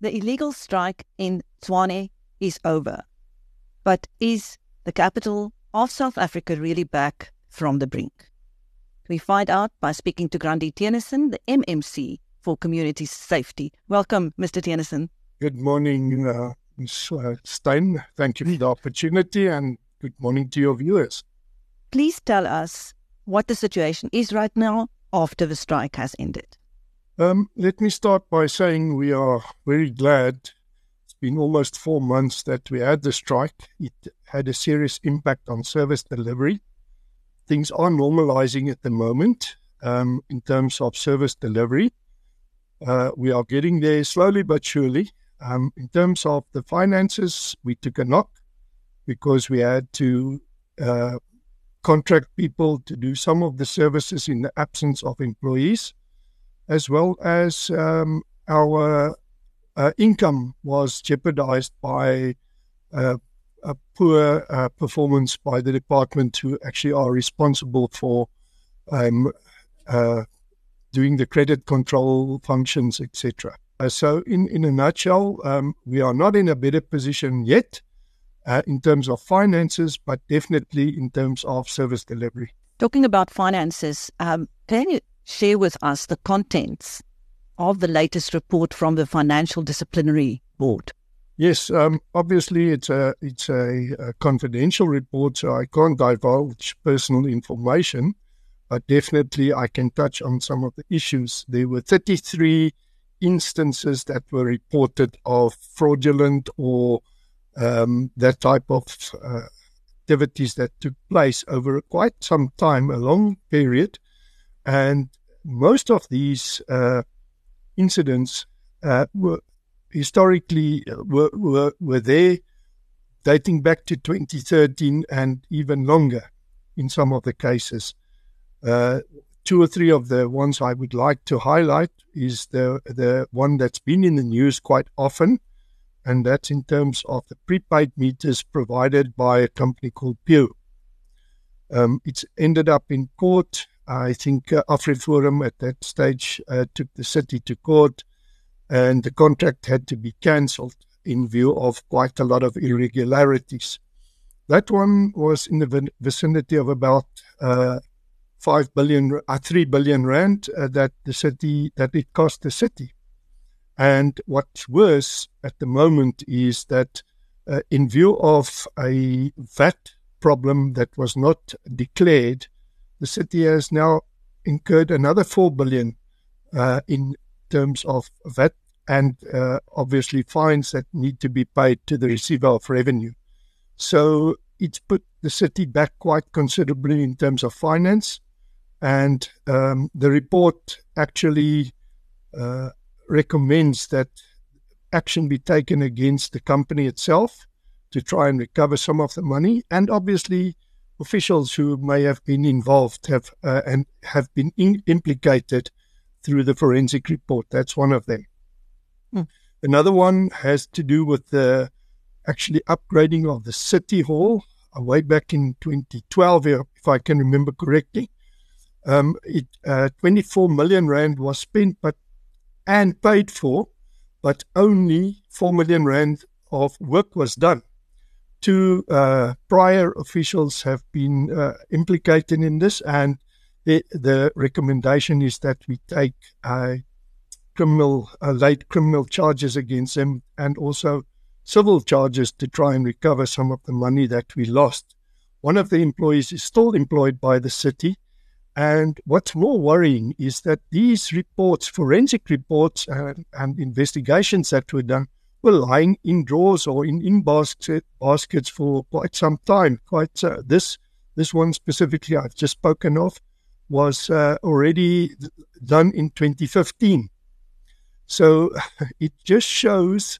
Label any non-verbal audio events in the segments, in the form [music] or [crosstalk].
The illegal strike in Tshwane is over. But is the capital of South Africa really back from the brink? We find out by speaking to Grandi Theunissen, the MMC for Community Safety. Welcome, Mr. Theunissen. Good morning, uh. Uh, Steyn. Thank you for the opportunity and good morning to your viewers. Please tell us what the situation is right now after the strike has ended. Um, let me start by saying we are very glad. It's been almost four months that we had the strike. It had a serious impact on service delivery. Things are normalizing at the moment um, in terms of service delivery. Uh, we are getting there slowly but surely. Um, in terms of the finances, we took a knock because we had to uh, contract people to do some of the services in the absence of employees as well as um, our uh, income was jeopardized by uh, a poor uh, performance by the department who actually are responsible for um, uh, doing the credit control functions, etc. So, in, in a nutshell, um, we are not in a better position yet uh, in terms of finances, but definitely in terms of service delivery. Talking about finances, um, can you share with us the contents of the latest report from the Financial Disciplinary Board? Yes, um, obviously it's a it's a, a, confidential report, so I can't divulge personal information, but definitely I can touch on some of the issues. There were 33 instances that were reported of fraudulent or um, that type of uh, activities that took place over quite some time, a long period, and most of these uh, incidents uh, were historically uh, were, were, were there dating back to 2013 and even longer in some of the cases. Uh, two or three of the ones I would like to highlight is the the one that's been in the news quite often, and that's in terms of the prepaid meters provided by a company called PEU. Um, it's ended up in court I think uh, AfriForum at that stage uh, took the city to court, and the contract had to be cancelled in view of quite a lot of irregularities. That one was in the vicinity of about uh, five billion, uh, three billion rand uh, that the city that it cost the city. And what's worse at the moment is that, uh, in view of a VAT problem that was not declared, the city has now incurred another 4 billion uh, in terms of VAT and uh, obviously fines that need to be paid to the receiver of revenue. So it's put the city back quite considerably in terms of finance. And um, the report actually uh, recommends that action be taken against the company itself to try and recover some of the money. And obviously, officials who may have been involved have uh, and have been in- implicated through the forensic report. That's one of them. Hmm. Another one has to do with the actually upgrading of the city hall uh, way back in 2012, if I can remember correctly. Um, it, uh, 24 million rand was spent, but and paid for, but only 4 million rand of work was done two uh, prior officials have been uh, implicated in this, and the, the, recommendation is that we take uh, criminal, late criminal charges against them, and also civil charges to try and recover some of the money that we lost. One of the employees is still employed by the city. And what's more worrying is that these reports, forensic reports and, and investigations that were done, were lying in drawers or in, in basket, baskets for quite some time. Quite uh, this this one specifically I've just spoken of was uh, already done in 2015. So [laughs] it just shows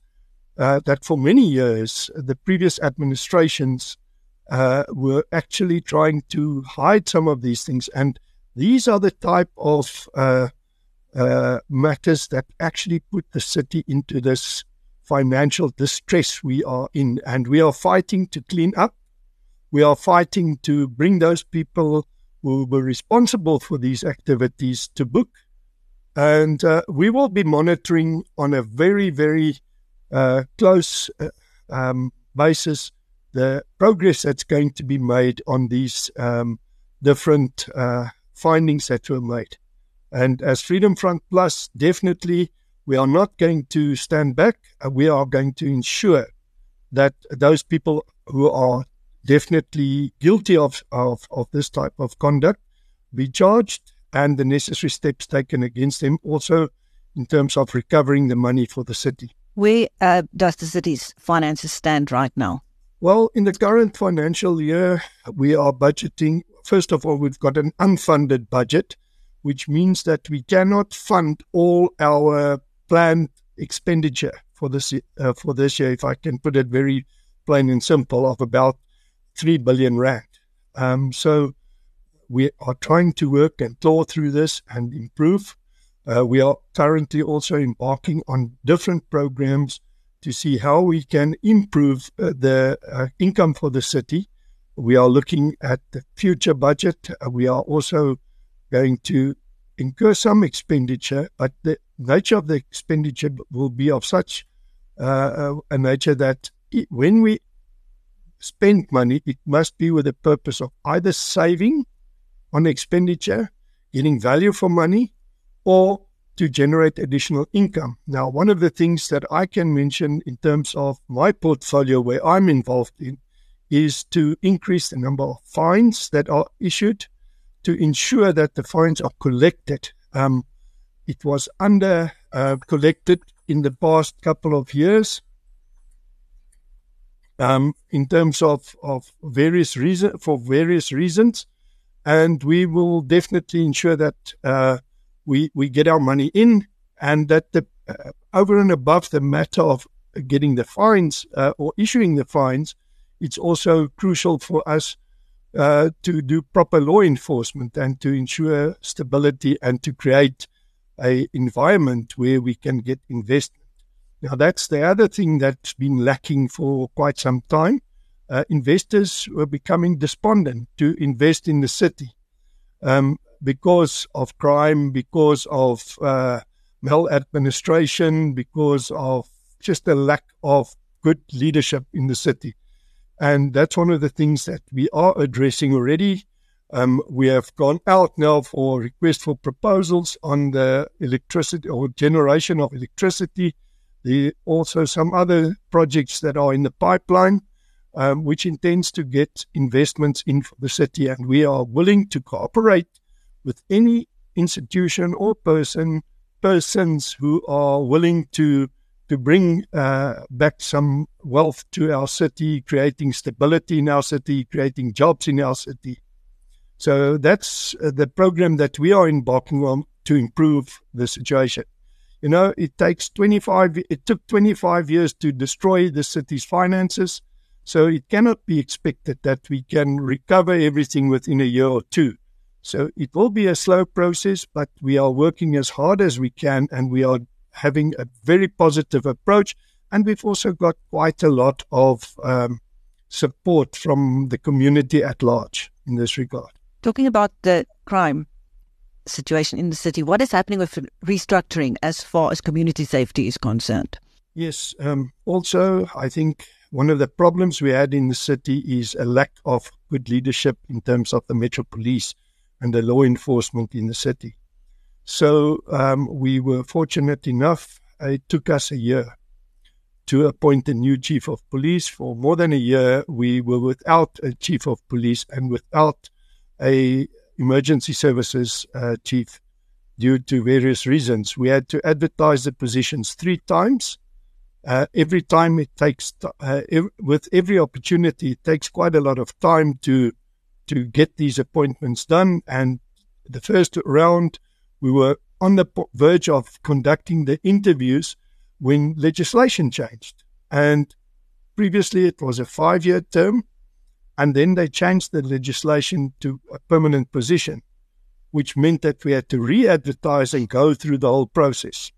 uh, that for many years the previous administrations uh, were actually trying to hide some of these things, and these are the type of uh, uh, matters that actually put the city into this financial distress we are in, and we are fighting to clean up. We are fighting to bring those people who were responsible for these activities to book. And uh, we will be monitoring on a very, very uh, close uh, um, basis the progress that's going to be made on these um, different uh, findings that were made. And as Freedom Front Plus, definitely we are not going to stand back. Uh, we are going to ensure that those people who are definitely guilty of, of, of this type of conduct be charged and the necessary steps taken against them also in terms of recovering the money for the city. Where uh, does the city's finances stand right now? Well, in the current financial year, we are budgeting. First of all, we've got an unfunded budget, which means that we cannot fund all our planned expenditure for this uh, for this year. If I can put it very plain and simple, of about three billion rand. Um, so we are trying to work and claw through this and improve. Uh, we are currently also embarking on different programs to see how we can improve uh, the uh, income for the city. We are looking at the future budget. Uh, we are also going to incur some expenditure, but the nature of the expenditure will be of such uh, a nature that it, when we spend money, it must be with the purpose of either saving on expenditure, getting value for money, or to generate additional income. Now, one of the things that I can mention in terms of my portfolio where I'm involved in is to increase the number of fines that are issued to ensure that the fines are collected. Um, it was under uh, collected in the past couple of years um, in terms of, of various reason for various reasons, and we will definitely ensure that uh, we we get our money in, and that the uh, over and above the matter of getting the fines uh, or issuing the fines, it's also crucial for us uh, to do proper law enforcement and to ensure stability and to create a environment where we can get investment. Now, that's the other thing that's been lacking for quite some time. Uh, investors were becoming despondent to invest in the city um, because of crime, because of uh, maladministration, because of just a lack of good leadership in the city. And that's one of the things that we are addressing already. Um, we have gone out now for request for proposals on the electricity or generation of electricity there also some other projects that are in the pipeline, um, which intends to get investments in for the city, and we are willing to cooperate with any institution or person persons who are willing to to bring uh, back some wealth to our city, creating stability in our city, creating jobs in our city. So that's uh, the program that we are embarking on to improve the situation. You know, it takes 25, it took 25 years to destroy the city's finances. So it cannot be expected that we can recover everything within a year or two. So it will be a slow process, but we are working as hard as we can and we are having a very positive approach. And we've also got quite a lot of um, support from the community at large in this regard. Talking about the crime, situation in the city. What is happening with restructuring as far as community safety is concerned? Yes. Um, also, I think one of the problems we had in the city is a lack of good leadership in terms of the Metro Police and the law enforcement in the city. So um, we were fortunate enough, it took us a year to appoint a new chief of police. For more than a year, we were without a chief of police and without a emergency services uh, chief due to various reasons. We had to advertise the positions three times. Uh, every time it takes, uh, ev- with every opportunity, it takes quite a lot of time to to get these appointments done. And the first round, we were on the verge of conducting the interviews when legislation changed. And previously, it was a five-year term. And then they changed the legislation to a permanent position, which meant that we had to re advertise and go through the whole process.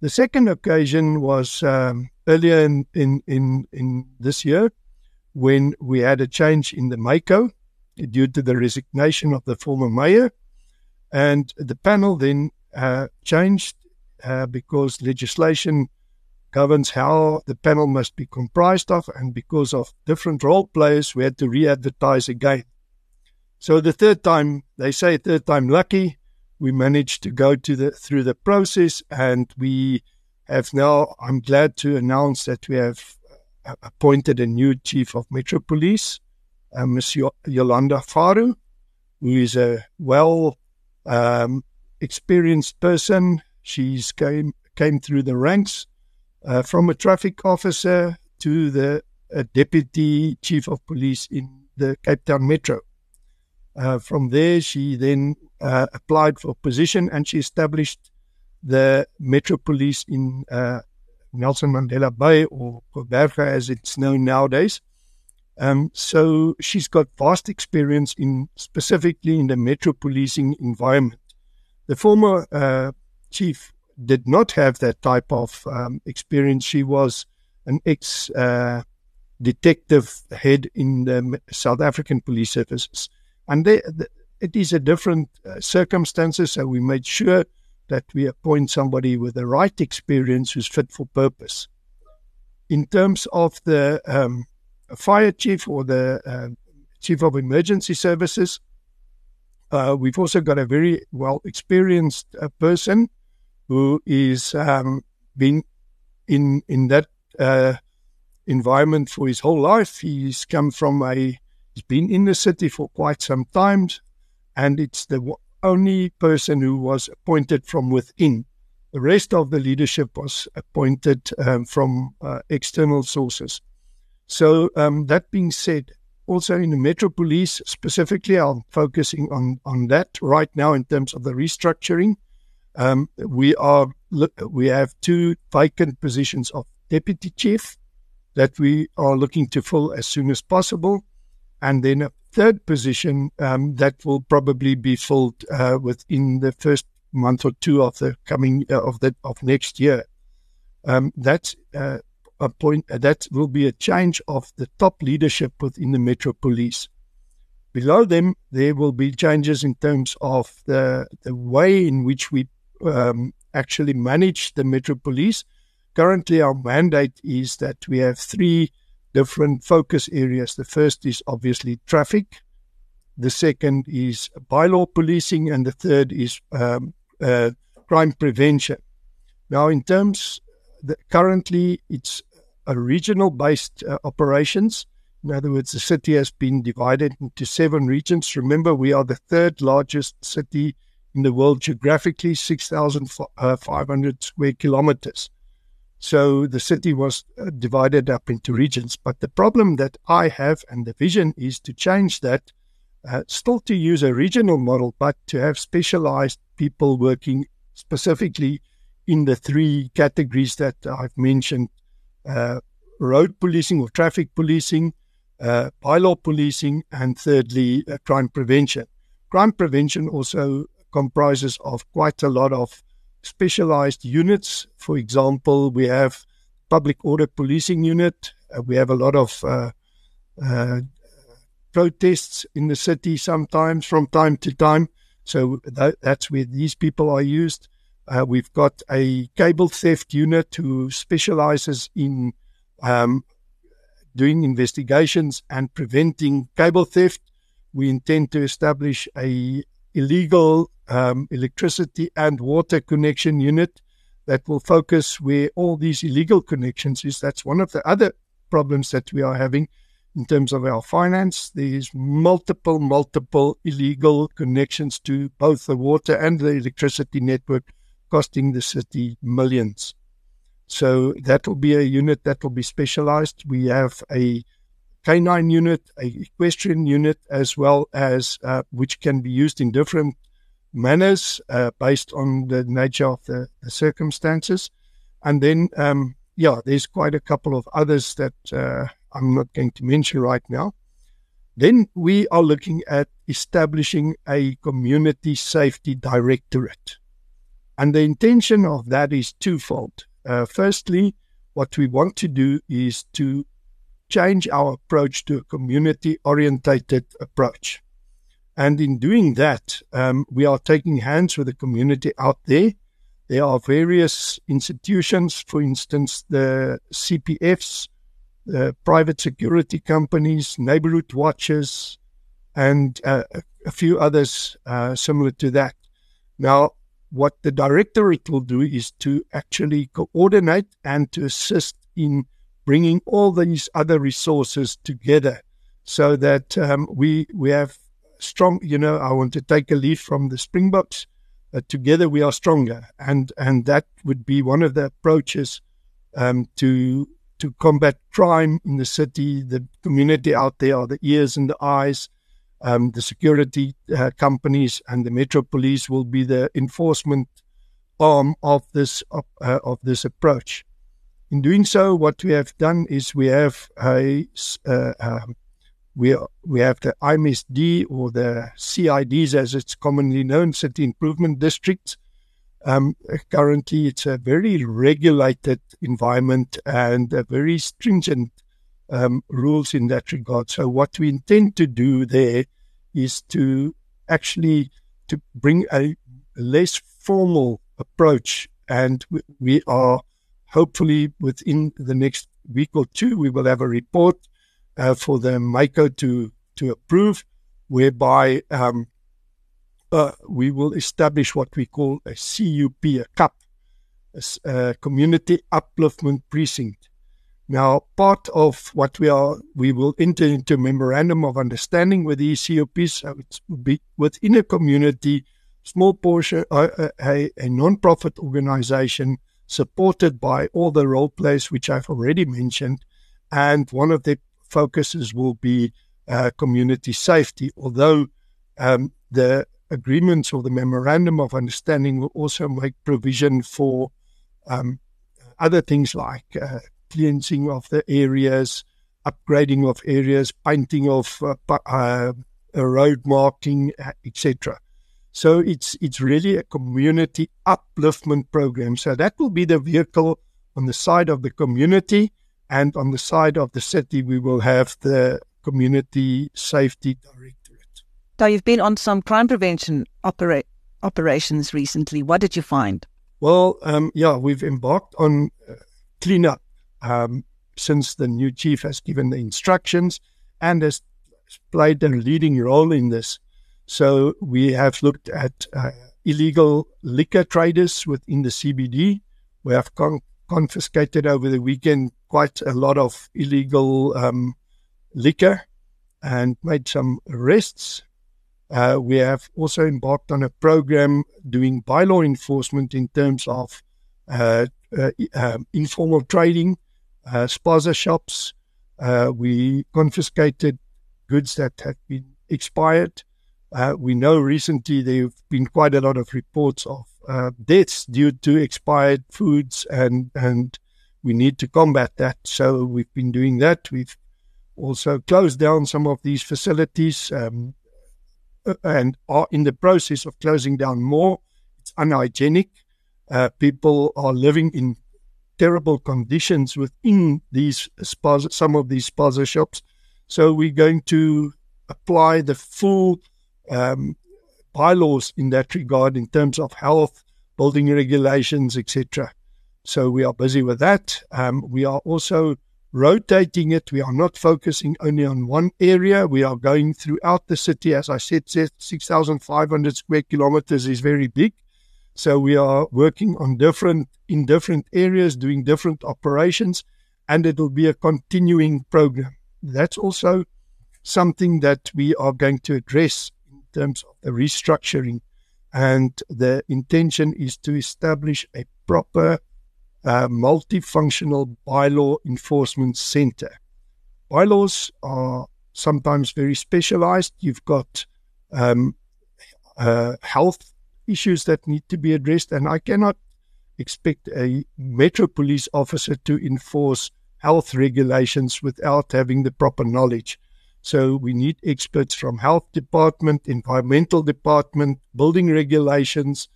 The second occasion was um, earlier in, in, in, in this year when we had a change in the Mayco due to the resignation of the former mayor. And the panel then uh, changed uh, because legislation governs how the panel must be comprised of, and because of different role players, we had to re advertise again. So the third time, they say third time lucky, we managed to go to the through the process, and we have now. I'm glad to announce that we have uh, appointed a new chief of Metro Police, uh, Ms. Yolanda Faro, who is a well um, experienced person. She's came came through the ranks uh, from a traffic officer to the deputy chief of police in the Cape Town Metro. Uh, from there, she then uh, applied for position and she established the Metro Police in uh, Nelson Mandela Bay or Gqeberha as it's known nowadays. Um, so she's got vast experience in specifically in the metro policing environment. The former uh, chief did not have that type of um, experience. She was an ex uh, detective head in the South African police services, and they, the, it is a different uh, circumstances. So we made sure that we appoint somebody with the right experience who's fit for purpose. In terms of the um, fire chief or the uh, chief of emergency services, uh, we've also got a very well experienced uh, person who is um, been in in that uh, environment for his whole life. He's come from a he's been in the city for quite some time, and it's the only person who was appointed from within. The rest of the leadership was appointed um, from uh, external sources. So, um, that being said, also in the Metro Police specifically, I'm focusing on, on that right now in terms of the restructuring. Um, we are we have two vacant positions of deputy chief that we are looking to fill as soon as possible, and then a third position um, that will probably be filled uh, within the first month or two of the coming uh, of the of next year. Um, that's uh, a point uh, that will be a change of the top leadership within the Metro Police. Below them, there will be changes in terms of the the way in which we um, actually manage the Metro Police. Currently, our mandate is that we have three different focus areas. The first is obviously traffic. The second is bylaw policing, and the third is um, uh, crime prevention. Now, in terms the, currently, it's a regional based uh, operations. In other words, the city has been divided into seven regions. Remember, we are the third largest city in the world geographically, 6,500 square kilometers. So the city was uh, divided up into regions. But the problem that I have and the vision is to change that, uh, still to use a regional model, but to have specialized people working specifically in the three categories that I've mentioned uh, road policing or traffic policing, uh, bylaw policing, and thirdly, uh, crime prevention. Crime prevention also comprises of quite a lot of specialized units. For example, we have public order policing unit. Uh, we have a lot of uh, uh, protests in the city sometimes from time to time. So that, that's where these people are used. Uh, we've got a cable theft unit who specializes in um, doing investigations and preventing cable theft. We intend to establish a illegal um, electricity and water connection unit that will focus where all these illegal connections is. That's one of the other problems that we are having in terms of our finance. There's multiple, multiple illegal connections to both the water and the electricity network, costing the city millions. So that will be a unit that will be specialized. We have a canine unit, a equestrian unit, as well as uh, which can be used in different manners uh, based on the nature of the, the circumstances. And then, um, yeah, there's quite a couple of others that uh, I'm not going to mention right now. Then we are looking at establishing a community safety directorate. And the intention of that is twofold. Uh, firstly, what we want to do is to change our approach to a community orientated approach. And in doing that, um, we are taking hands with the community out there. There are various institutions, for instance, the CPFs, the private security companies, neighborhood watches, and uh, a few others uh, similar to that. Now, what the directorate will do is to actually coordinate and to assist in bringing all these other resources together so that um, we we have strong. You know, I want to take a leaf from the Springboks. Uh, together we are stronger, and and that would be one of the approaches um, to to combat crime in the city. The community out there are the ears and the eyes. Um, the security uh, companies and the Metro Police will be the enforcement arm of this uh, of this approach. In doing so, what we have done is we have a uh, um, we we have the IMSD or the CIDs as it's commonly known, City Improvement Districts. Um, currently, it's a very regulated environment and a very stringent um, rules in that regard. So what we intend to do there is to actually to bring a less formal approach, and we, are hopefully within the next week or two we will have a report uh, for the Mayco to to approve, whereby um, uh, we will establish what we call a CUP, a CUP, a, a community upliftment precinct. Now, part of what we are, we will enter into memorandum of understanding with the COPs. So will be within a community, small portion, uh, uh, a, a non-profit organization supported by all the role plays which I've already mentioned, and one of the focuses will be uh, community safety. Although um, the agreements or the memorandum of understanding will also make provision for um, other things like uh, cleansing of the areas, upgrading of areas, painting of uh, uh, road marking, uh, etc. So it's it's really a community upliftment program. So that will be the vehicle on the side of the community, and on the side of the city, we will have the community safety directorate. So you've been on some crime prevention opera- operations recently. What did you find? Well, um, yeah, we've embarked on uh, cleanup um, since the new chief has given the instructions and has played a leading role in this. So we have looked at uh, illegal liquor traders within the CBD. We have con- confiscated over the weekend quite a lot of illegal um, liquor and made some arrests. Uh, we have also embarked on a program doing bylaw enforcement in terms of uh, uh, um, informal trading uh, spaza shops. Uh, we confiscated goods that had been expired. Uh, we know recently there have been quite a lot of reports of uh, deaths due to expired foods, and and we need to combat that. So we've been doing that. We've also closed down some of these facilities um, uh, and are in the process of closing down more. It's unhygienic. Uh, people are living in terrible conditions within these some of these spaza shops. So we're going to apply the full um, bylaws in that regard in terms of health, building regulations, etc. So we are busy with that. Um, we are also rotating it. We are not focusing only on one area. We are going throughout the city. As I said, 6,500 square kilometers is very big. So we are working on different in different areas, doing different operations, and it will be a continuing program. That's also something that we are going to address in terms of the restructuring. And the intention is to establish a proper uh, multifunctional bylaw enforcement center. Bylaws are sometimes very specialized. You've got um, uh, health issues that need to be addressed. And I cannot expect a metro police officer to enforce health regulations without having the proper knowledge. So we need experts from health department, environmental department, building regulations,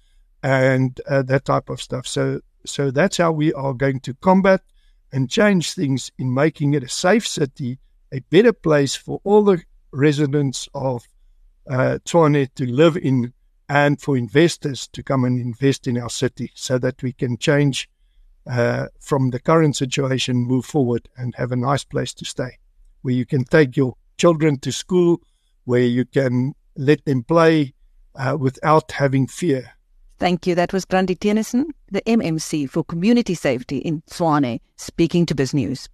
and uh, that type of stuff. So so that's how we are going to combat and change things in making it a safe city, a better place for all the residents of uh, to live in and for investors to come and invest in our city so that we can change uh, from the current situation, move forward, and have a nice place to stay where you can take your children to school, where you can let them play uh, without having fear. Thank you. That was Grandi Theunissen, the MMC for Community Safety in Tshwane, speaking to BizNews.